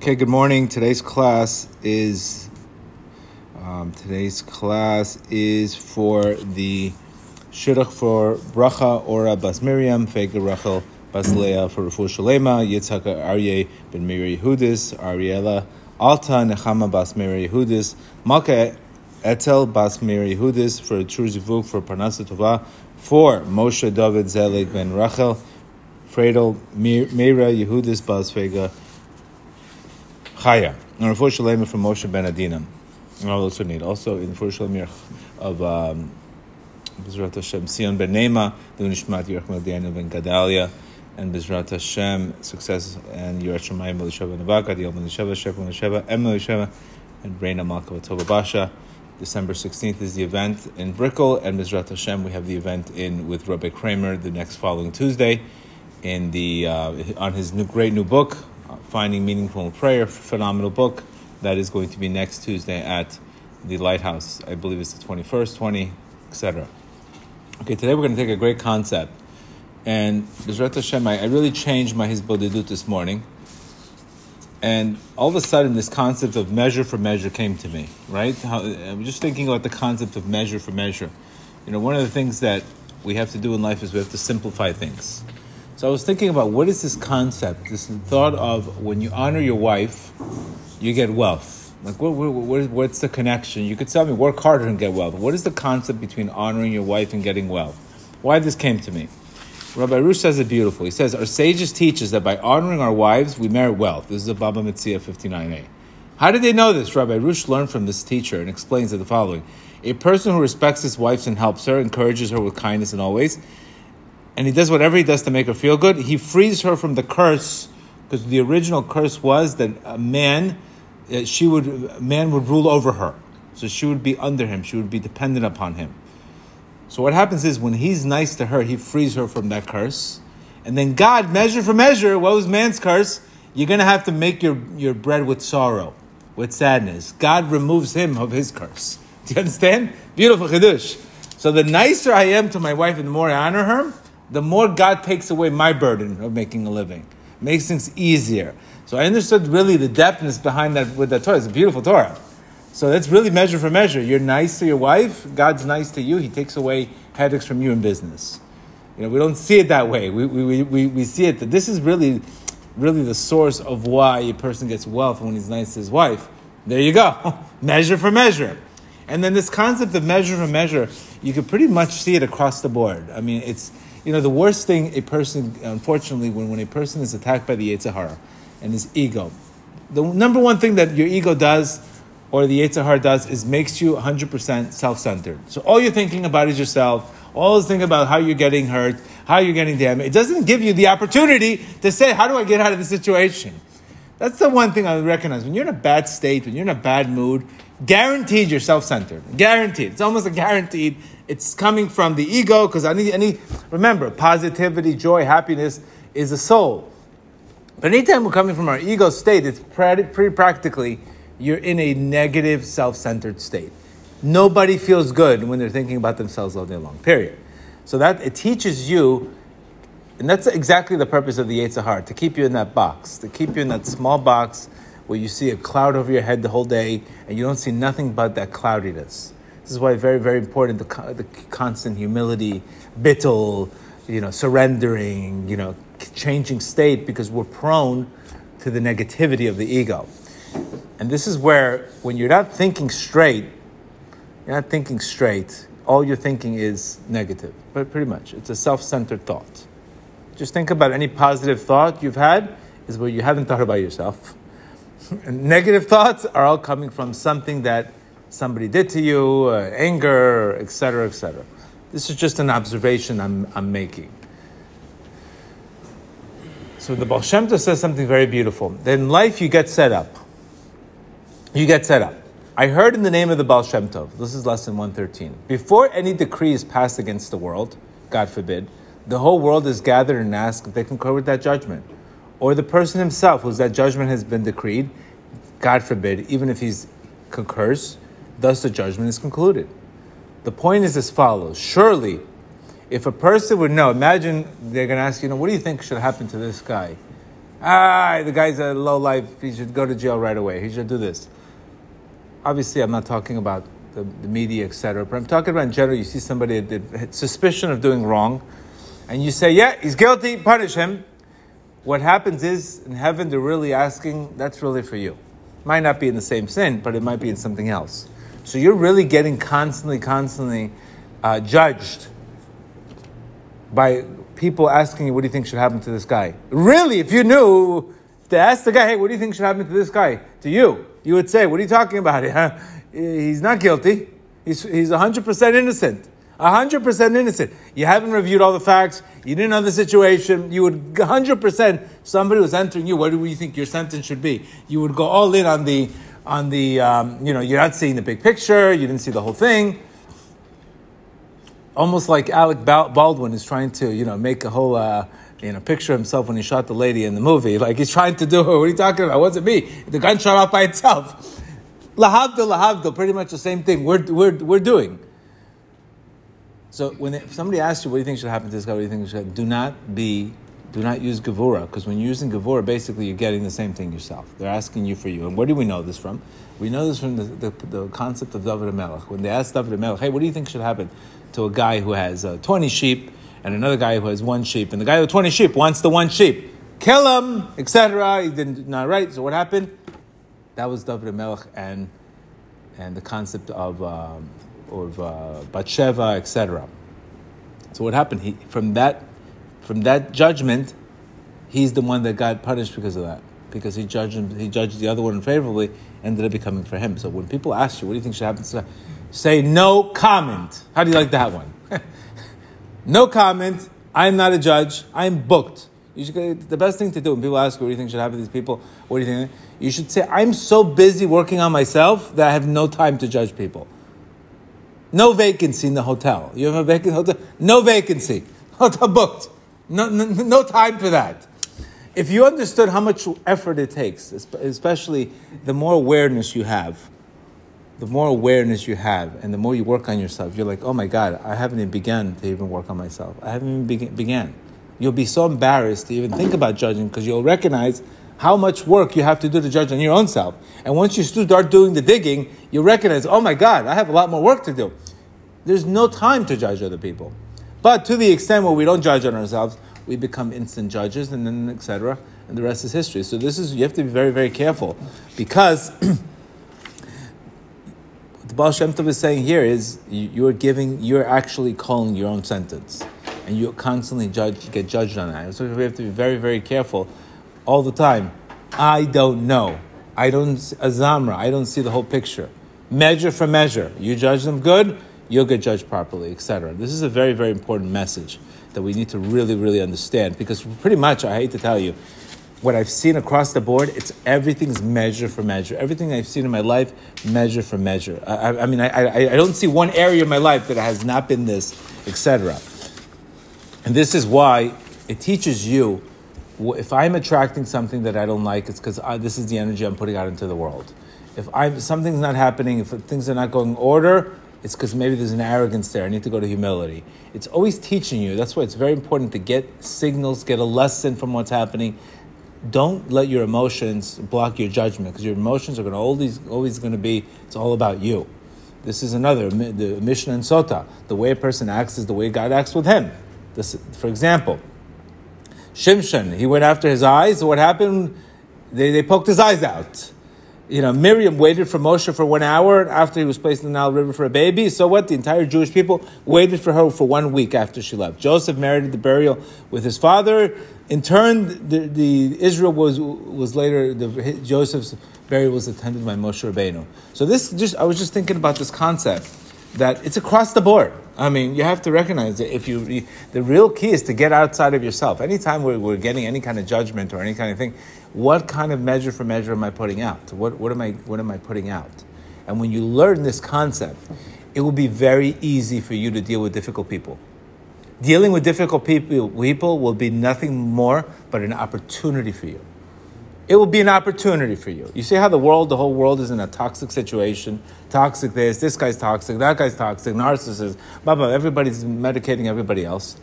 Okay, good morning. Today's class is um, today's class is for the shidduch for bracha ora bas Miriam, fega Rachel bas Leah for Refu Shalema, Yitzhak Aryeh ben Miri Yehudis, Ariela Alta Nechama bas Miri Yehudis, Malka Etel bas Miri Yehudis for True Zivuk for Parnasa Tova, for Moshe David Zelig ben Rachel, Fredel Meira Yehudis bas fega Chaya. And Refu Shalema from Moshe ben Adinam. And all those who need. Also in Refu Shalema of um, Bizrat Hashem, Sion ben Nema, the Nishmat Yerachmel Daniel ben Gadalia, and Bizrat Hashem, success and Yerat Shemayim Elisheva Navaka, Diel ben Elisheva, Shef ben Elisheva, Em Elisheva, and Reina Malka Tova Basha. December 16th is the event in Brickell, and Bizrat Hashem, we have the event in with Rabbi Kramer the next following Tuesday in the uh, on his new, great new book, Finding Meaningful Prayer, phenomenal book. That is going to be next Tuesday at the Lighthouse. I believe it's the 21st, 20, etc. Okay, today we're going to take a great concept. And Bezrat Hashem, I, I really changed my Hitbodedut this morning. And all of a sudden, this concept of measure for measure came to me, right? How, I'm just thinking about the concept of measure for measure. You know, one of the things that we have to do in life is we have to simplify things. So I was thinking about what is this concept, this thought of when you honor your wife, you get wealth. Like, what, what, what's the connection? You could tell me, work harder and get wealth. What is the concept between honoring your wife and getting wealth? Why this came to me? Rabbi Rush says it beautiful. He says, Our sages teach us that by honoring our wives, we merit wealth. This is a Baba Metzia 59a. How did they know this? Rabbi Rush learned from this teacher and explains it the following A person who respects his wife and helps her, encourages her with kindness and always, and he does whatever he does to make her feel good, he frees her from the curse, because the original curse was that a man, uh, she would, man would rule over her. So she would be under him, she would be dependent upon him. So what happens is when he's nice to her, he frees her from that curse. And then God, measure for measure, what was man's curse? You're going to have to make your, your bread with sorrow, with sadness. God removes him of his curse. Do you understand? Beautiful chiddush. So the nicer I am to my wife and the more I honor her, the more God takes away my burden of making a living, makes things easier. So I understood really the depthness behind that with that Torah. It's a beautiful Torah. So that's really measure for measure. You're nice to your wife, God's nice to you. He takes away headaches from you in business. You know, we don't see it that way. We, we, we, we see it that this is really, really the source of why a person gets wealth when he's nice to his wife. There you go. measure for measure. And then this concept of measure for measure, you can pretty much see it across the board. I mean, it's you know, the worst thing a person, unfortunately, when, when a person is attacked by the Yetzer Hara and his ego, the number one thing that your ego does or the Yetzer Hara does is makes you 100% self-centered. So all you're thinking about is yourself. Always thinking about how you're getting hurt, how you're getting damaged. It doesn't give you the opportunity to say, how do I get out of the situation? That's the one thing I recognize. When you're in a bad state, when you're in a bad mood, guaranteed you're self-centered. Guaranteed. It's almost a guaranteed. It's coming from the ego because I any, any, remember, positivity, joy, happiness is a soul. But anytime we're coming from our ego state, it's pretty, pretty practically you're in a negative, self-centered state. Nobody feels good when they're thinking about themselves all day long. Period. So that it teaches you, and that's exactly the purpose of the Yetzer Hara, to keep you in that box, to keep you in that small box where you see a cloud over your head the whole day and you don't see nothing but that cloudiness. This is why very, very important the, the constant humility, bittul, you know, surrendering, you know, changing state because we're prone to the negativity of the ego. And this is where, when you're not thinking straight, you're not thinking straight, all you're thinking is negative. But pretty much, it's a self centered thought. Just think about any positive thought you've had, is where you haven't thought about yourself. negative thoughts are all coming from something that somebody did to you, uh, anger, etc., etc. This is just an observation I'm, I'm making. So the Baal Shem Tov says something very beautiful. In life you get set up you get set up. I heard in the name of the Baal Shem Tov, this is lesson 113. Before any decree is passed against the world, God forbid, the whole world is gathered and asked if they concur with that judgment. Or the person himself, whose that judgment has been decreed, God forbid, even if he concurs, thus the judgment is concluded. The point is as follows Surely, if a person would know, imagine they're going to ask, you know, what do you think should happen to this guy? Ah, the guy's a low life. He should go to jail right away. He should do this. Obviously, I'm not talking about the, the media, etc. But I'm talking about in general. You see somebody that suspicion of doing wrong, and you say, "Yeah, he's guilty. Punish him." What happens is in heaven they're really asking, "That's really for you." Might not be in the same sin, but it might be in something else. So you're really getting constantly, constantly uh, judged by people asking you, what do you think should happen to this guy? Really, if you knew, to ask the guy, hey, what do you think should happen to this guy? To you, you would say, what are you talking about? He's not guilty. He's, he's 100% innocent. 100% innocent. You haven't reviewed all the facts. You didn't know the situation. You would 100%, somebody was entering you, what do you think your sentence should be? You would go all in on the, on the um, you know, you're not seeing the big picture. You didn't see the whole thing almost like Alec Baldwin is trying to, you know, make a whole, uh, you know, picture of himself when he shot the lady in the movie. Like he's trying to do, what are you talking about? What's it me? The gun shot off by itself. Lahavdil, lahavdil, pretty much the same thing we're, we're, we're doing. So when if somebody asks you, what do you think should happen to this guy? What do you think should happen? Do not be, do not use Gevura, because when you're using Gevura, basically you're getting the same thing yourself. They're asking you for you. And where do we know this from? We know this from the, the, the concept of David Melech. When they asked David Melech, hey, what do you think should happen? to a guy who has uh, 20 sheep and another guy who has one sheep. And the guy with 20 sheep wants the one sheep. Kill him, etc. He didn't not right. So what happened? That was David Melech and and the concept of um, of uh, Batsheva, etc. So what happened? He from that from that judgment, he's the one that got punished because of that. Because he judged him, he judged the other one unfavorably, ended up becoming for him. So when people ask you, what do you think should happen say no comment. How do you like that one? no comment. I'm not a judge. I'm booked. Should, the best thing to do when people ask you, what do you think should happen to these people? What do you think? You should say, I'm so busy working on myself that I have no time to judge people. No vacancy in the hotel. You have a vacant hotel? No vacancy. Hotel booked. No, no, no time for that. If you understood how much effort it takes, especially the more awareness you have, the more awareness you have and the more you work on yourself, you're like, oh my God, I haven't even begun to even work on myself. I haven't even began. You'll be so embarrassed to even think about judging because you'll recognize how much work you have to do to judge on your own self. And once you start doing the digging, you recognize, oh my God, I have a lot more work to do. There's no time to judge other people. But to the extent where we don't judge on ourselves, we become instant judges and then etc. And the rest is history. So this is you have to be very, very careful because what the Baal Shem Tov is saying here is you're giving, you're actually calling your own sentence, and you constantly judge, get judged on that. So we have to be very, very careful all the time. I don't know. I don't azamra. I don't see the whole picture. Measure for measure. You judge them good, you'll get judged properly, etc. This is a very, very important message that we need to really, really understand because pretty much, I hate to tell you, what I've seen across the board, it's everything's measure for measure. Everything I've seen in my life, measure for measure. I, I mean, I, I, I, don't see one area of my life that has not been this, etc. And this is why it teaches you if I'm attracting something that I don't like, it's because this is the energy I'm putting out into the world. If I'm, something's not happening, if things are not going in order, it's because maybe there's an arrogance there. I need to go to humility. It's always teaching you. That's why it's very important to get signals, get a lesson from what's happening don't let your emotions block your judgment because your emotions are going to always always going to be it's all about you. This is another the Mishnah and Sota. The way a person acts is the way God acts with him. This, for example, Shimshon he went after his eyes. What happened? They, they poked his eyes out. You know, Miriam waited for Moshe for one hour after he was placed in the Nile River for a baby. So what? The entire Jewish people waited for her for one week after she left. Joseph merited the burial with his father. In turn, the, the Israel was was later the, Joseph's burial was attended by Moshe Rabbeinu. So this just I was just thinking about this concept that it's across the board. I mean, you have to recognize that if you the real key is to get outside of yourself. Anytime we're, we're getting any kind of judgment or any kind of thing, what kind of measure for measure am I putting out? What what am I what am I putting out? And when you learn this concept, it will be very easy for you to deal with difficult people dealing with difficult people, people will be nothing more but an opportunity for you. It will be an opportunity for you. You see how the world, the whole world is in a toxic situation. Toxic this, this guy's toxic, that guy's toxic, narcissist, blah, blah. Everybody's medicating everybody else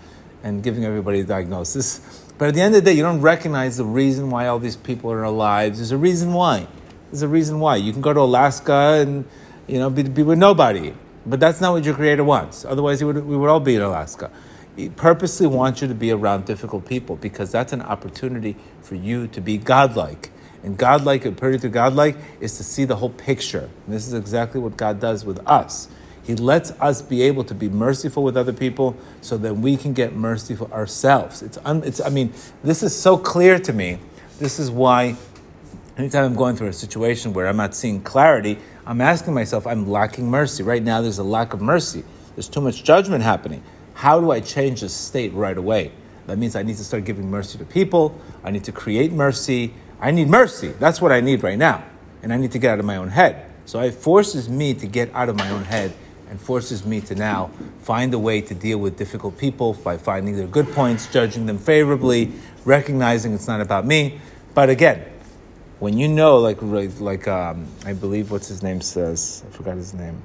and giving everybody a diagnosis. But at the end of the day, you don't recognize the reason why all these people are lives. There's a reason why. There's a reason why. You can go to Alaska and you know be, be with nobody, but that's not what your creator wants. Otherwise, would, we would all be in Alaska. He purposely wants you to be around difficult people because that's an opportunity for you to be godlike. And godlike, according to godlike, is to see the whole picture. And this is exactly what God does with us. He lets us be able to be merciful with other people so that we can get mercy for ourselves. It's, un, it's, I mean, this is so clear to me. This is why anytime I'm going through a situation where I'm not seeing clarity, I'm asking myself, I'm lacking mercy. Right now, there's a lack of mercy. There's too much judgment happening. How do I change the state right away? That means I need to start giving mercy to people. I need to create mercy. I need mercy. That's what I need right now. And I need to get out of my own head. So it forces me to get out of my own head and forces me to now find a way to deal with difficult people by finding their good points, judging them favorably, recognizing it's not about me. But again, when you know, like, like um, I believe what's his name says, I forgot his name.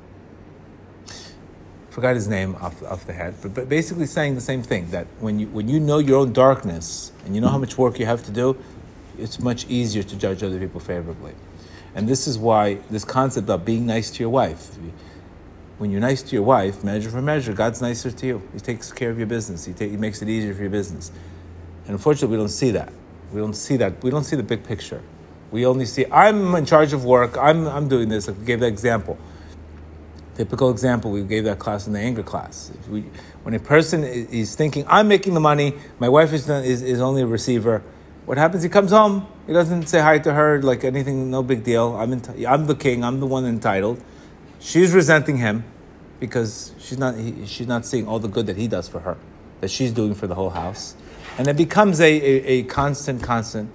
Forgot his name off, off the head, but, but basically saying the same thing that when you when you know your own darkness and you know how much work you have to do, it's much easier to judge other people favorably. And this is why this concept of being nice to your wife when you're nice to your wife, measure for measure, God's nicer to you. He takes care of your business. He, take, he makes it easier for your business. And unfortunately, we don't see that. We don't see that. We don't see the big picture. We only see, I'm in charge of work. I'm, I'm doing this. I gave that example. Typical example, we gave that class in the anger class. We, when a person is thinking, I'm making the money, my wife is, is, is only a receiver, what happens? He comes home, he doesn't say hi to her like anything, no big deal. I'm, I'm the king, I'm the one entitled. She's resenting him because she's not, he, she's not seeing all the good that he does for her, that she's doing for the whole house. And it becomes a, a, a constant, constant,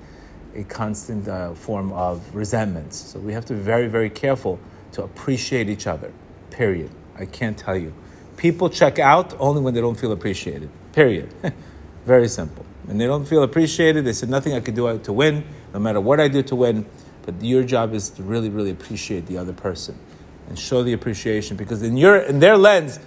a constant uh, form of resentment. So we have to be very, very careful to appreciate each other, period. I can't tell you. People check out only when they don't feel appreciated, period. very simple. When they don't feel appreciated, they said nothing I could do to win, no matter what I do to win. But your job is to really, really appreciate the other person and show the appreciation because in your in their lens,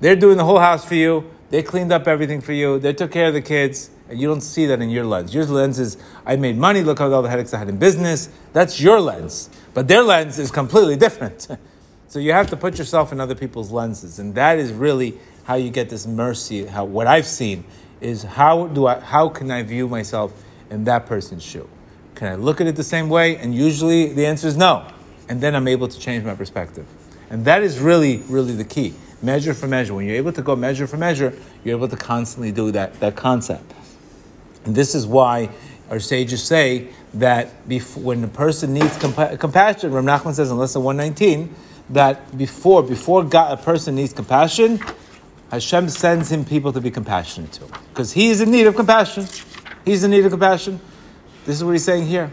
they're doing the whole house for you. They cleaned up everything for you. They took care of the kids, and you don't see that in your lens. Your lens is, I made money. Look at all the headaches I had in business. That's your lens, but their lens is completely different. so you have to put yourself in other people's lenses, and that is really how you get this mercy. How what I've seen is how do I how can I view myself in that person's shoe? Can I look at it the same way? And usually the answer is no and then I'm able to change my perspective. And that is really, really the key. Measure for measure. When you're able to go measure for measure, you're able to constantly do that, that concept. And this is why our sages say that before, when a person needs compa- compassion, Ram Nachman says in lesson 119, that before, before God, a person needs compassion, Hashem sends him people to be compassionate to. Because he is in need of compassion. He's in need of compassion. This is what he's saying here.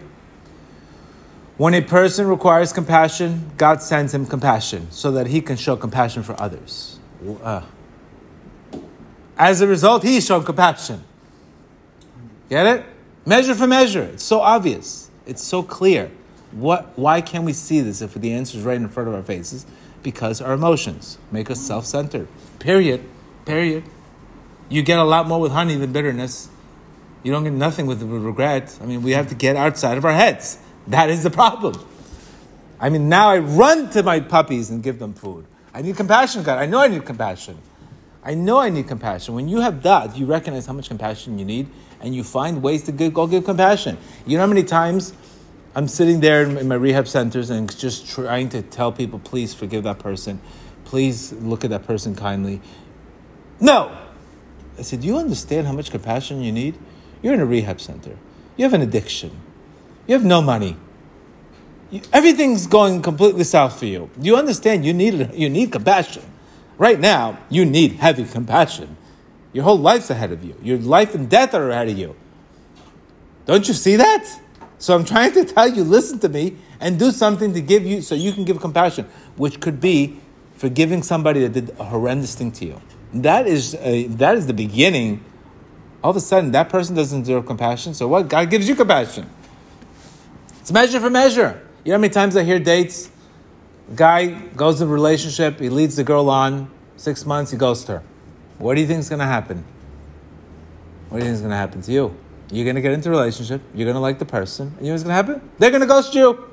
When a person requires compassion, God sends him compassion so that he can show compassion for others. Uh, as a result, he showed compassion. Get it? Measure for measure. It's so obvious. It's so clear. What, why can't we see this if the answer is right in front of our faces? Because our emotions make us self centered. Period. Period. You get a lot more with honey than bitterness. You don't get nothing with regret. I mean, we have to get outside of our heads. That is the problem. I mean, now I run to my puppies and give them food. I need compassion, God. I know I need compassion. I know I need compassion. When you have that, you recognize how much compassion you need, and you find ways to go give compassion. You know how many times I'm sitting there in my rehab centers and just trying to tell people, please forgive that person. Please look at that person kindly. No. I said, do you understand how much compassion you need? You're in a rehab center. You have an addiction. You have no money. everything's going completely south for you. Do you understand you need, you need compassion. Right now, you need heavy compassion. Your whole life's ahead of you. Your life and death are ahead of you. Don't you see that? So I'm trying to tell you, listen to me and do something to give you so you can give compassion, which could be forgiving somebody that did a horrendous thing to you. That is, a, that is the beginning. All of a sudden, that person doesn't deserve compassion. So what? God gives you compassion. It's measure for measure. You know how many times I hear dates? Guy goes in a relationship, he leads the girl on, six months, he goes to her. What do you think is going to happen? What do you think is going to happen to you? You're going to get into a relationship. You're going to like the person. And you know what's going to happen? They're going to ghost you.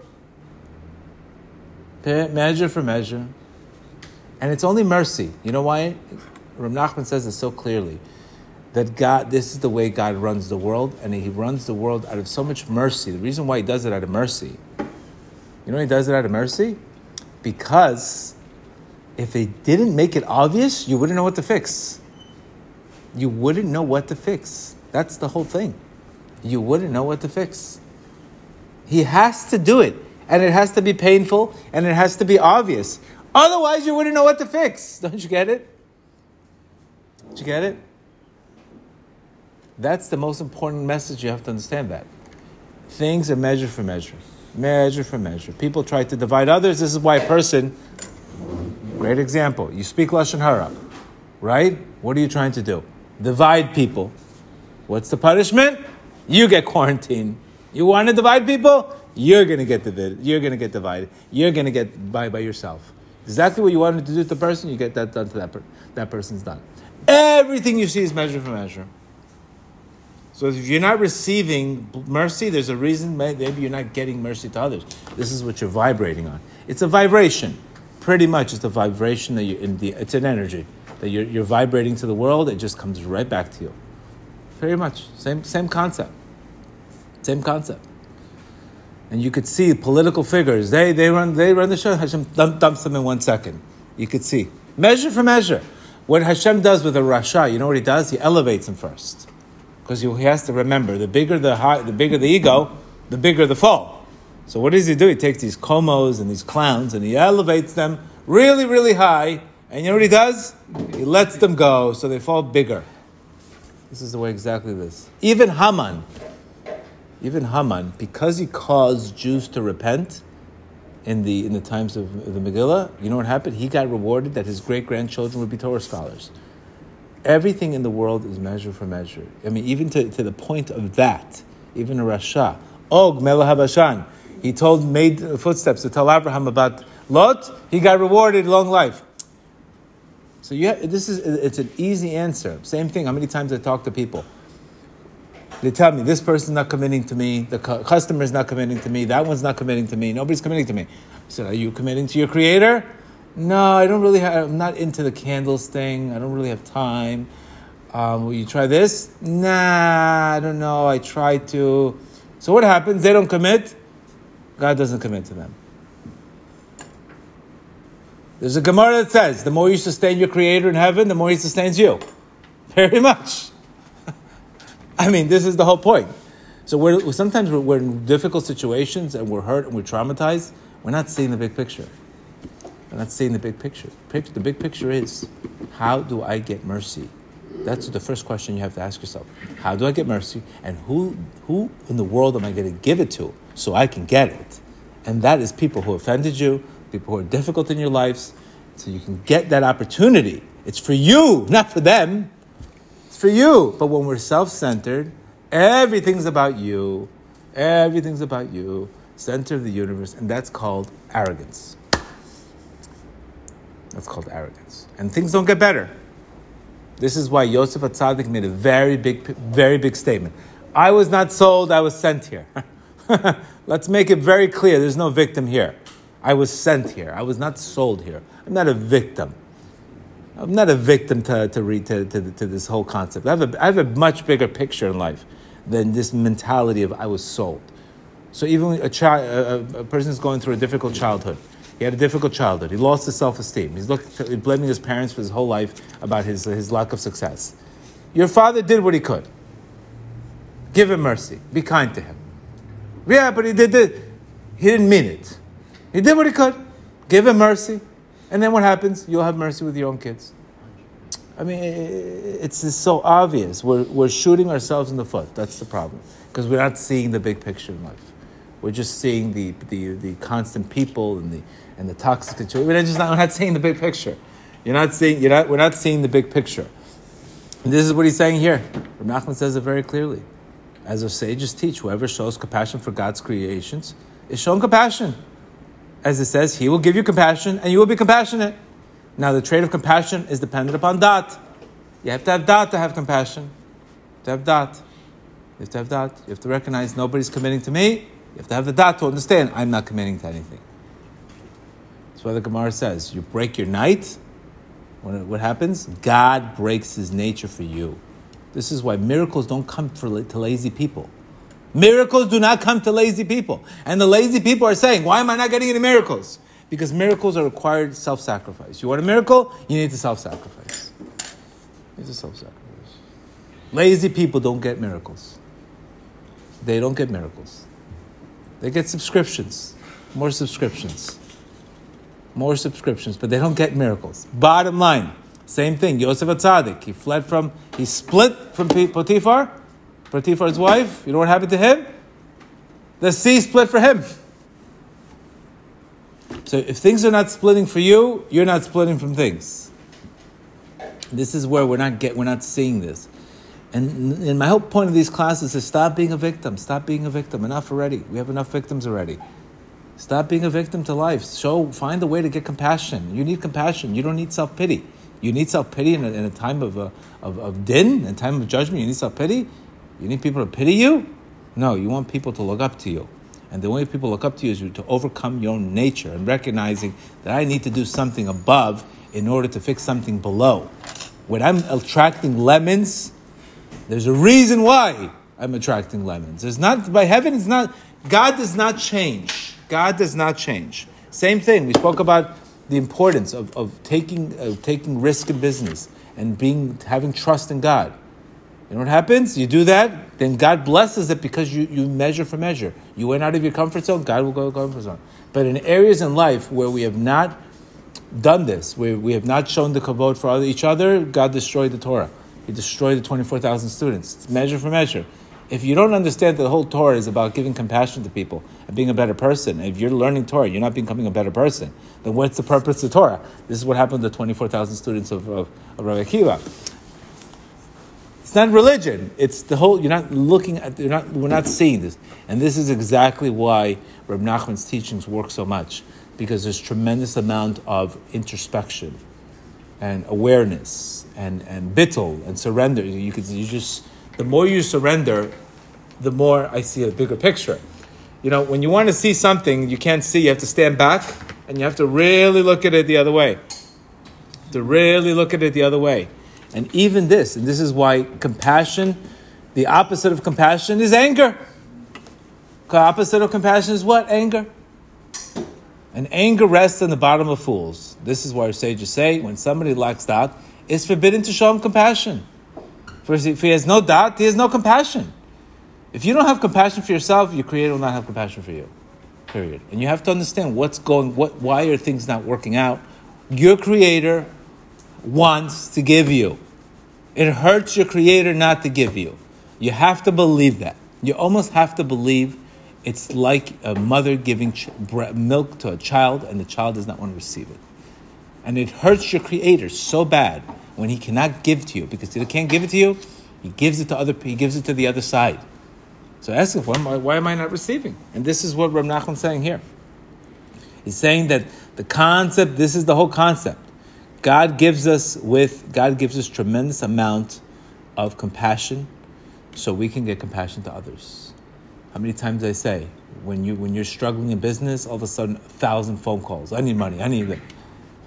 Measure for measure. And it's only mercy. You know why? Ram Nachman says it so clearly that God, this is the way God runs the world, and He runs the world out of so much mercy. The reason why He does it out of mercy, you know, He does it out of mercy because if He didn't make it obvious, you wouldn't know what to fix. You wouldn't know what to fix. That's the whole thing. You wouldn't know what to fix. He has to do it, and it has to be painful, and it has to be obvious. Otherwise, you wouldn't know what to fix. Don't you get it? Did you get it? That's the most important message. You have to understand that. Things are measure for measure. Measure for measure. People try to divide others. This is why a person, great example, you speak Lashon Hara, right? What are you trying to do? Divide people. What's the punishment? You get quarantined. You want to divide people? You're going to get divided. You're going to get divided. You're going to get by by yourself. Exactly what you wanted to do to the person, you get that done to that, per- that person's done. Everything you see is measure for measure. So if you're not receiving mercy, there's a reason maybe you're not getting mercy to others. This is what you're vibrating on. It's a vibration. Pretty much it's a vibration that you're in the it's an energy that you're, you're vibrating to the world, it just comes right back to you. Very much. Same same concept. Same concept. And you could see political figures, they they run they run the show, Hashem dump, dumps them in one second. You could see. Measure for measure. What Hashem does with a Rasha, you know what he does? He elevates him first because he has to remember the bigger the high, the bigger the ego, the bigger the fall. So what does he do? He takes these komos and these clowns and he elevates them really, really high. And you know what he does? He lets them go so they fall bigger. This is the way exactly this. Even Haman, even Haman, because he caused Jews to repent in the in the times of the Megillah, you know what happened? He got rewarded that his great grandchildren would be Torah scholars everything in the world is measure for measure. I mean, even to, to the point of that, even a Rasha, oh, Og Melech Habashan, he told, made footsteps to tell Abraham about Lot, he got rewarded long life. So you have, this is it's an easy answer. Same thing. How many times I talk to people? They tell me this person's not committing to me, the customer is not committing to me, that one's not committing to me, nobody's committing to me. I said, Are you committing to your creator? No, I don't really have, I'm not into the candles thing. I don't really have time. Um, will you try this? Nah, I don't know. I try to. So what happens? They don't commit. God doesn't commit to them. There's a Gemara that says, the more you sustain your Creator in heaven, the more He sustains you. Very much. I mean, this is the whole point. So we're, sometimes we're, we're in difficult situations and we're hurt and we're traumatized. We're not seeing the big picture. We're not seeing the big picture. The big picture is how do I get mercy? That's the first question you have to ask yourself. How do I get mercy? And who, who in the world am I going to give it to so I can get it? And that is people who offended you, people who are difficult in your lives, so you can get that opportunity. It's for you, not for them. For you. But when we're self centered, everything's about you. Everything's about you, center of the universe, and that's called arrogance. That's called arrogance. And things don't get better. This is why Yosef Atzadik made a very big, very big statement. I was not sold, I was sent here. Let's make it very clear there's no victim here. I was sent here. I was not sold here. I'm not a victim. I'm not a victim to, to, read, to, to, to this whole concept. I have, a, I have a much bigger picture in life than this mentality of I was sold. So even a, child, a, a person is going through a difficult childhood, he had a difficult childhood. He lost his self esteem. He's looking, blaming his parents for his whole life about his, his lack of success. Your father did what he could. Give him mercy. Be kind to him. Yeah, but he did it. He didn't mean it. He did what he could. Give him mercy. And then what happens? You'll have mercy with your own kids. I mean, it's just so obvious. We're, we're shooting ourselves in the foot. That's the problem. Because we're not seeing the big picture in life. We're just seeing the, the, the constant people and the, and the toxic situation. We're just not, we're not seeing the big picture. You're not seeing, you're not, we're not seeing the big picture. And this is what he's saying here. Nachman says it very clearly. As our sages teach, whoever shows compassion for God's creations is shown compassion. As it says, he will give you compassion and you will be compassionate. Now, the trait of compassion is dependent upon dat. You have to have dat to have compassion. To have dat. You have to have that. You have to recognize nobody's committing to me. You have to have the dot to understand I'm not committing to anything. That's why the Gemara says you break your night. When, what happens? God breaks his nature for you. This is why miracles don't come for, to lazy people. Miracles do not come to lazy people. And the lazy people are saying, why am I not getting any miracles? Because miracles are required self sacrifice. You want a miracle? You need to self sacrifice. Need to self sacrifice. Lazy people don't get miracles. They don't get miracles. They get subscriptions, more subscriptions, more subscriptions, but they don't get miracles. Bottom line, same thing. Yosef Atzadik, he fled from, he split from Potiphar, Potiphar's wife. You know what happened to him? The sea split for him. So if things are not splitting for you, you're not splitting from things. This is where we're not get, we're not seeing this. And, and my whole point of these classes is stop being a victim. Stop being a victim. Enough already. We have enough victims already. Stop being a victim to life. Show, find a way to get compassion. You need compassion. You don't need self pity. You need self pity in, in a, time of, uh, of, of din, in a time of judgment. You need self pity. You need people to pity you. No, you want people to look up to you. And the way people look up to you is to overcome your own nature and recognizing that I need to do something above in order to fix something below. When I'm attracting lemons, there's a reason why I'm attracting lemons. It's not by heaven. It's not. God does not change. God does not change. Same thing. We spoke about the importance of, of taking uh, taking risk in business and being having trust in God. You know what happens? You do that, then God blesses it because you, you measure for measure. You went out of your comfort zone, God will go the comfort zone. But in areas in life where we have not done this, where we have not shown the kavod for each other, God destroyed the Torah. He destroyed the 24,000 students. It's measure for measure. If you don't understand that the whole Torah is about giving compassion to people and being a better person, if you're learning Torah, you're not becoming a better person, then what's the purpose of Torah? This is what happened to the 24,000 students of, of, of Rabbi Akiva. It's not religion. It's the whole. You're not looking at. You're not. We're not seeing this, and this is exactly why Reb Nachman's teachings work so much, because there's tremendous amount of introspection, and awareness, and and bittul and surrender. You could. You just. The more you surrender, the more I see a bigger picture. You know, when you want to see something you can't see, you have to stand back and you have to really look at it the other way. To really look at it the other way. And even this, and this is why compassion, the opposite of compassion is anger. The opposite of compassion is what? Anger. And anger rests in the bottom of fools. This is why our sages say when somebody lacks that, it's forbidden to show him compassion. For if he has no doubt, he has no compassion. If you don't have compassion for yourself, your creator will not have compassion for you. Period. And you have to understand what's going, what, why are things not working out. Your creator wants to give you. It hurts your creator not to give you. You have to believe that. You almost have to believe it's like a mother giving ch- milk to a child and the child does not want to receive it. And it hurts your creator so bad when he cannot give to you because he can't give it to you, he gives it to other he gives it to the other side. So ask him, why, why am I not receiving? And this is what Nachman is saying here. He's saying that the concept, this is the whole concept. God gives us with God gives us tremendous amount of compassion, so we can get compassion to others. How many times I say when you when you're struggling in business, all of a sudden a thousand phone calls. I need money. I need it.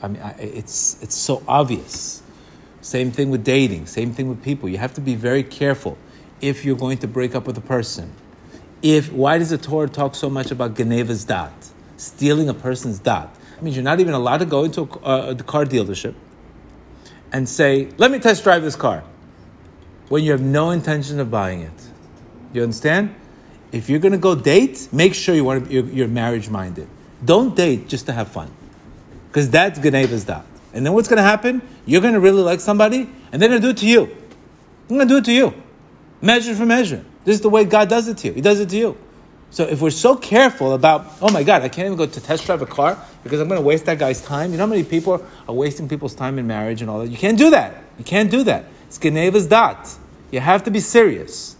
I mean, I, it's it's so obvious. Same thing with dating. Same thing with people. You have to be very careful if you're going to break up with a person. If why does the Torah talk so much about Geneivas Da'at, stealing a person's dot? Means you're not even allowed to go into a, uh, car dealership and say, let me test drive this car when you have no intention of buying it. You understand? If you're going to go date, make sure you want to, you're, you're marriage minded. Don't date just to have fun. Because that's Geneivas Da'at. And then what's going to happen? You're going to really like somebody, and they're going to do it to you. They're going to do it to you. Measure for measure. This is the way God does it to you. He does it to you. So if we're so careful about, oh my God, I can't even go to test drive a car because I'm going to waste that guy's time. You know how many people are wasting people's time in marriage and all that? You can't do that. You can't do that. It's Geneivas Da'at. You have to be serious.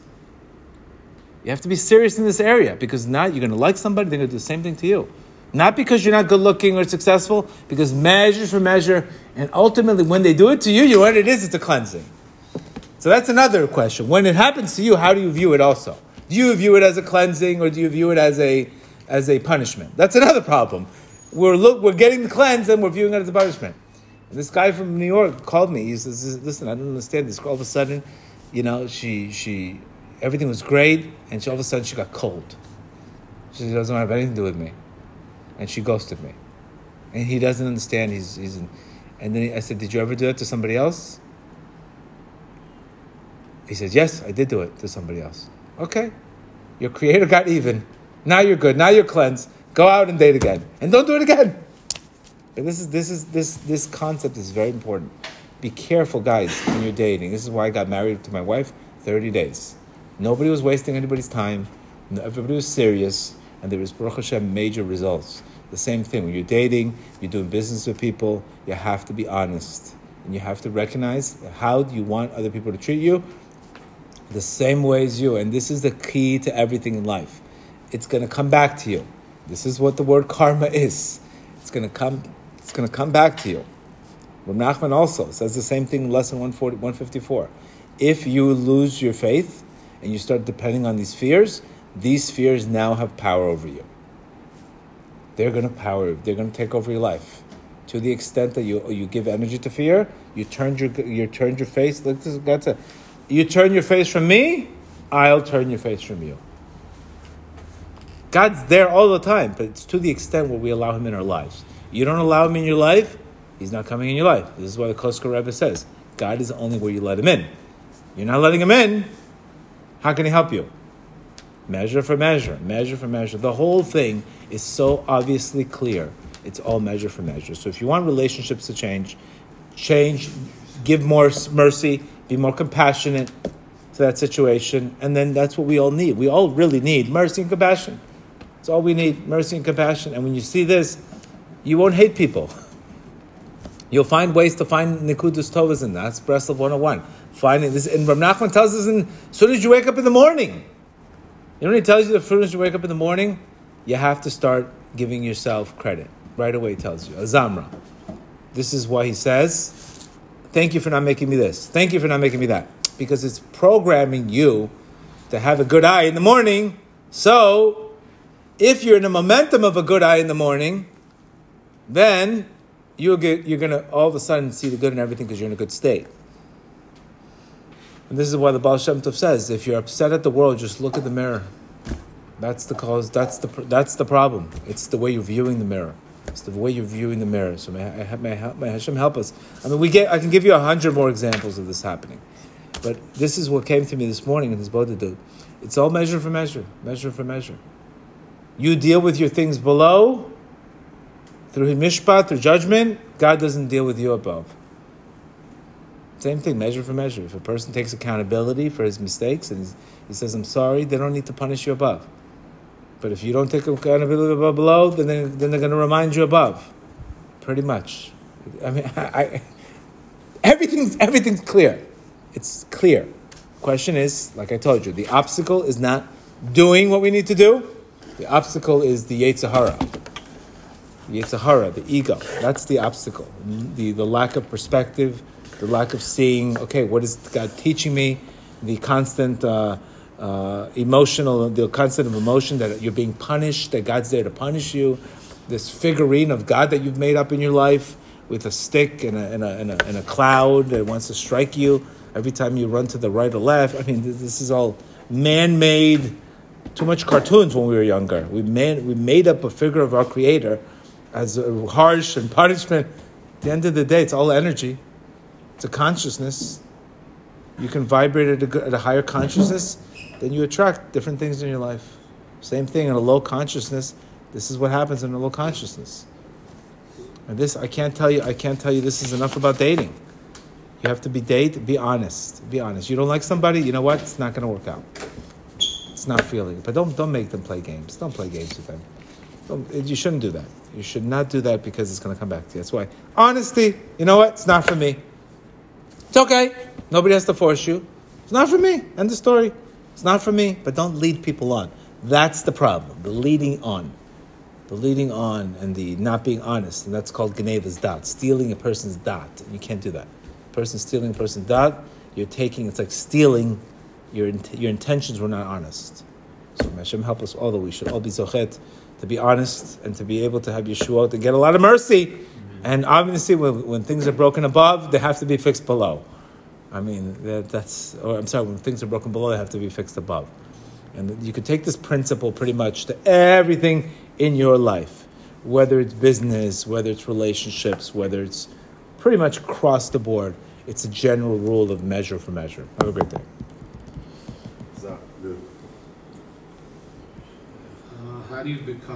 You have to be serious in this area because now you're going to like somebody, they're going to do the same thing to you. Not because you're not good looking or successful, because measure for measure, and ultimately when they do it to you, you know what it is? It's a cleansing. So that's another question. When it happens to you, how do you view it also? Do you view it as a cleansing or do you view it as a, as a punishment? That's another problem. We're, look, we're getting the cleanse and we're viewing it as a punishment. And this guy from New York called me. He says, listen, I don't understand this. All of a sudden, you know, she, she, everything was great and she, all of a sudden she got cold. She doesn't have anything to do with me. And she ghosted me. And he doesn't understand. He's, he's and then I said, Did you ever do that to somebody else? He says, Yes, I did do it to somebody else. Okay. Your creator got even. Now you're good. Now you're cleansed. Go out and date again. And don't do it again. But this is this is this this concept is very important. Be careful, guys, when you're dating. This is why I got married to my wife 30 days. Nobody was wasting anybody's time. Everybody was serious, and there was Baruch Hashem major results. The same thing when you're dating, you're doing business with people. You have to be honest, and you have to recognize how do you want other people to treat you, the same way as you. And this is the key to everything in life. It's going to come back to you. This is what the word karma is. It's going to come. It's going to come back to you. Rav Nachman also says the same thing in lesson 140, 154. If you lose your faith and you start depending on these fears, these fears now have power over you. They're going to power, they're going to take over your life. To the extent that you you give energy to fear, you turned your you turn your face. Look, this got to, you turn your face from me, I'll turn your face from you. God's there all the time, but it's to the extent where we allow Him in our lives. You don't allow Him in your life, He's not coming in your life. This is why the Kotzker Rebbe says, God is only where you let Him in. You're not letting Him in. How can He help you? Measure for measure, measure for measure. The whole thing is so obviously clear. It's all measure for measure. So if you want relationships to change, change, give more mercy, be more compassionate to that situation, and then that's what we all need. We all really need mercy and compassion. It's all we need, mercy and compassion. And when you see this, you won't hate people. You'll find ways to find Nikudus Tovas in that. That's Breslov 101. Finding this, and Ram Nachman tells us, in, as soon as you wake up in the morning, you know he tells you as soon as you wake up in the morning, you have to start giving yourself credit. Right away he tells you. Azamra. This is why he says, Thank you for not making me this. Thank you for not making me that. Because it's programming you to have a good eye in the morning. So, if you're in a momentum of a good eye in the morning, then you'll get, you're going to all of a sudden see the good in everything because you're in a good state. And this is why the Baal Shem Tov says, if you're upset at the world, just look at the mirror. That's the cause. That's the that's the problem. It's the way you're viewing the mirror. The way you're viewing the mirror. So may, may, may Hashem help us. I mean, we get. I can give you a hundred more examples of this happening, but this is what came to me this morning in this Bodhidu. It's all measure for measure, measure for measure. You deal with your things below through mishpat, through judgment. God doesn't deal with you above. Same thing, measure for measure. If a person takes accountability for his mistakes and he says, I'm sorry, they don't need to punish you above. But if you don't take a accountability below, then, they, then they're going to remind you above. Pretty much. I mean, I, I, everything's, everything's clear. It's clear. Question is, like I told you, the obstacle is not doing what we need to do. The obstacle is the Yetzer Hara. The Yetzer Hara, the ego. That's the obstacle. The, the lack of perspective, the lack of seeing, okay, what is God teaching me? The constant uh, uh, emotional, the concept of emotion that you're being punished, that God's there to punish you. This figurine of God that you've made up in your life with a stick and a, and a, and a, and a cloud that wants to strike you every time you run to the right or left. I mean, this, is all man made. Too much cartoons when we were younger. We made, we made up a figure of our Creator as harsh and punishment. At the end of the day, it's all energy. It's a consciousness. You can vibrate at a, at a higher consciousness, then you attract different things in your life. Same thing in a low consciousness. This is what happens in a low consciousness. And this, I can't tell you. I can't tell you. This is enough about dating. You have to be date. Be honest. Be honest. You don't like somebody. You know what? It's not going to work out. It's not feeling. But don't don't make them play games. Don't play games with them. Don't, you shouldn't do that. You should not do that because it's going to come back to you. That's why honesty. You know what? It's not for me. It's okay. Nobody has to force you. It's not for me. End the story. It's not for me. But don't lead people on. That's the problem. The leading on. The leading on and the not being honest. And that's called Geneivas Da'at. Stealing a person's dot. You can't do that. Person stealing a person's dot you're taking. It's like stealing. Your your intentions were not honest. So may Hashem help us all that we should all be zochet to be honest and to be able to have Yeshua to get a lot of mercy. And obviously, when, when things are broken above, they have to be fixed below. I mean, that, that's, or I'm sorry, when things are broken below, they have to be fixed above. And you could take this principle pretty much to everything in your life, whether it's business, whether it's relationships, whether it's pretty much across the board. It's a general rule of measure for measure. Have a great day. Uh, how do you become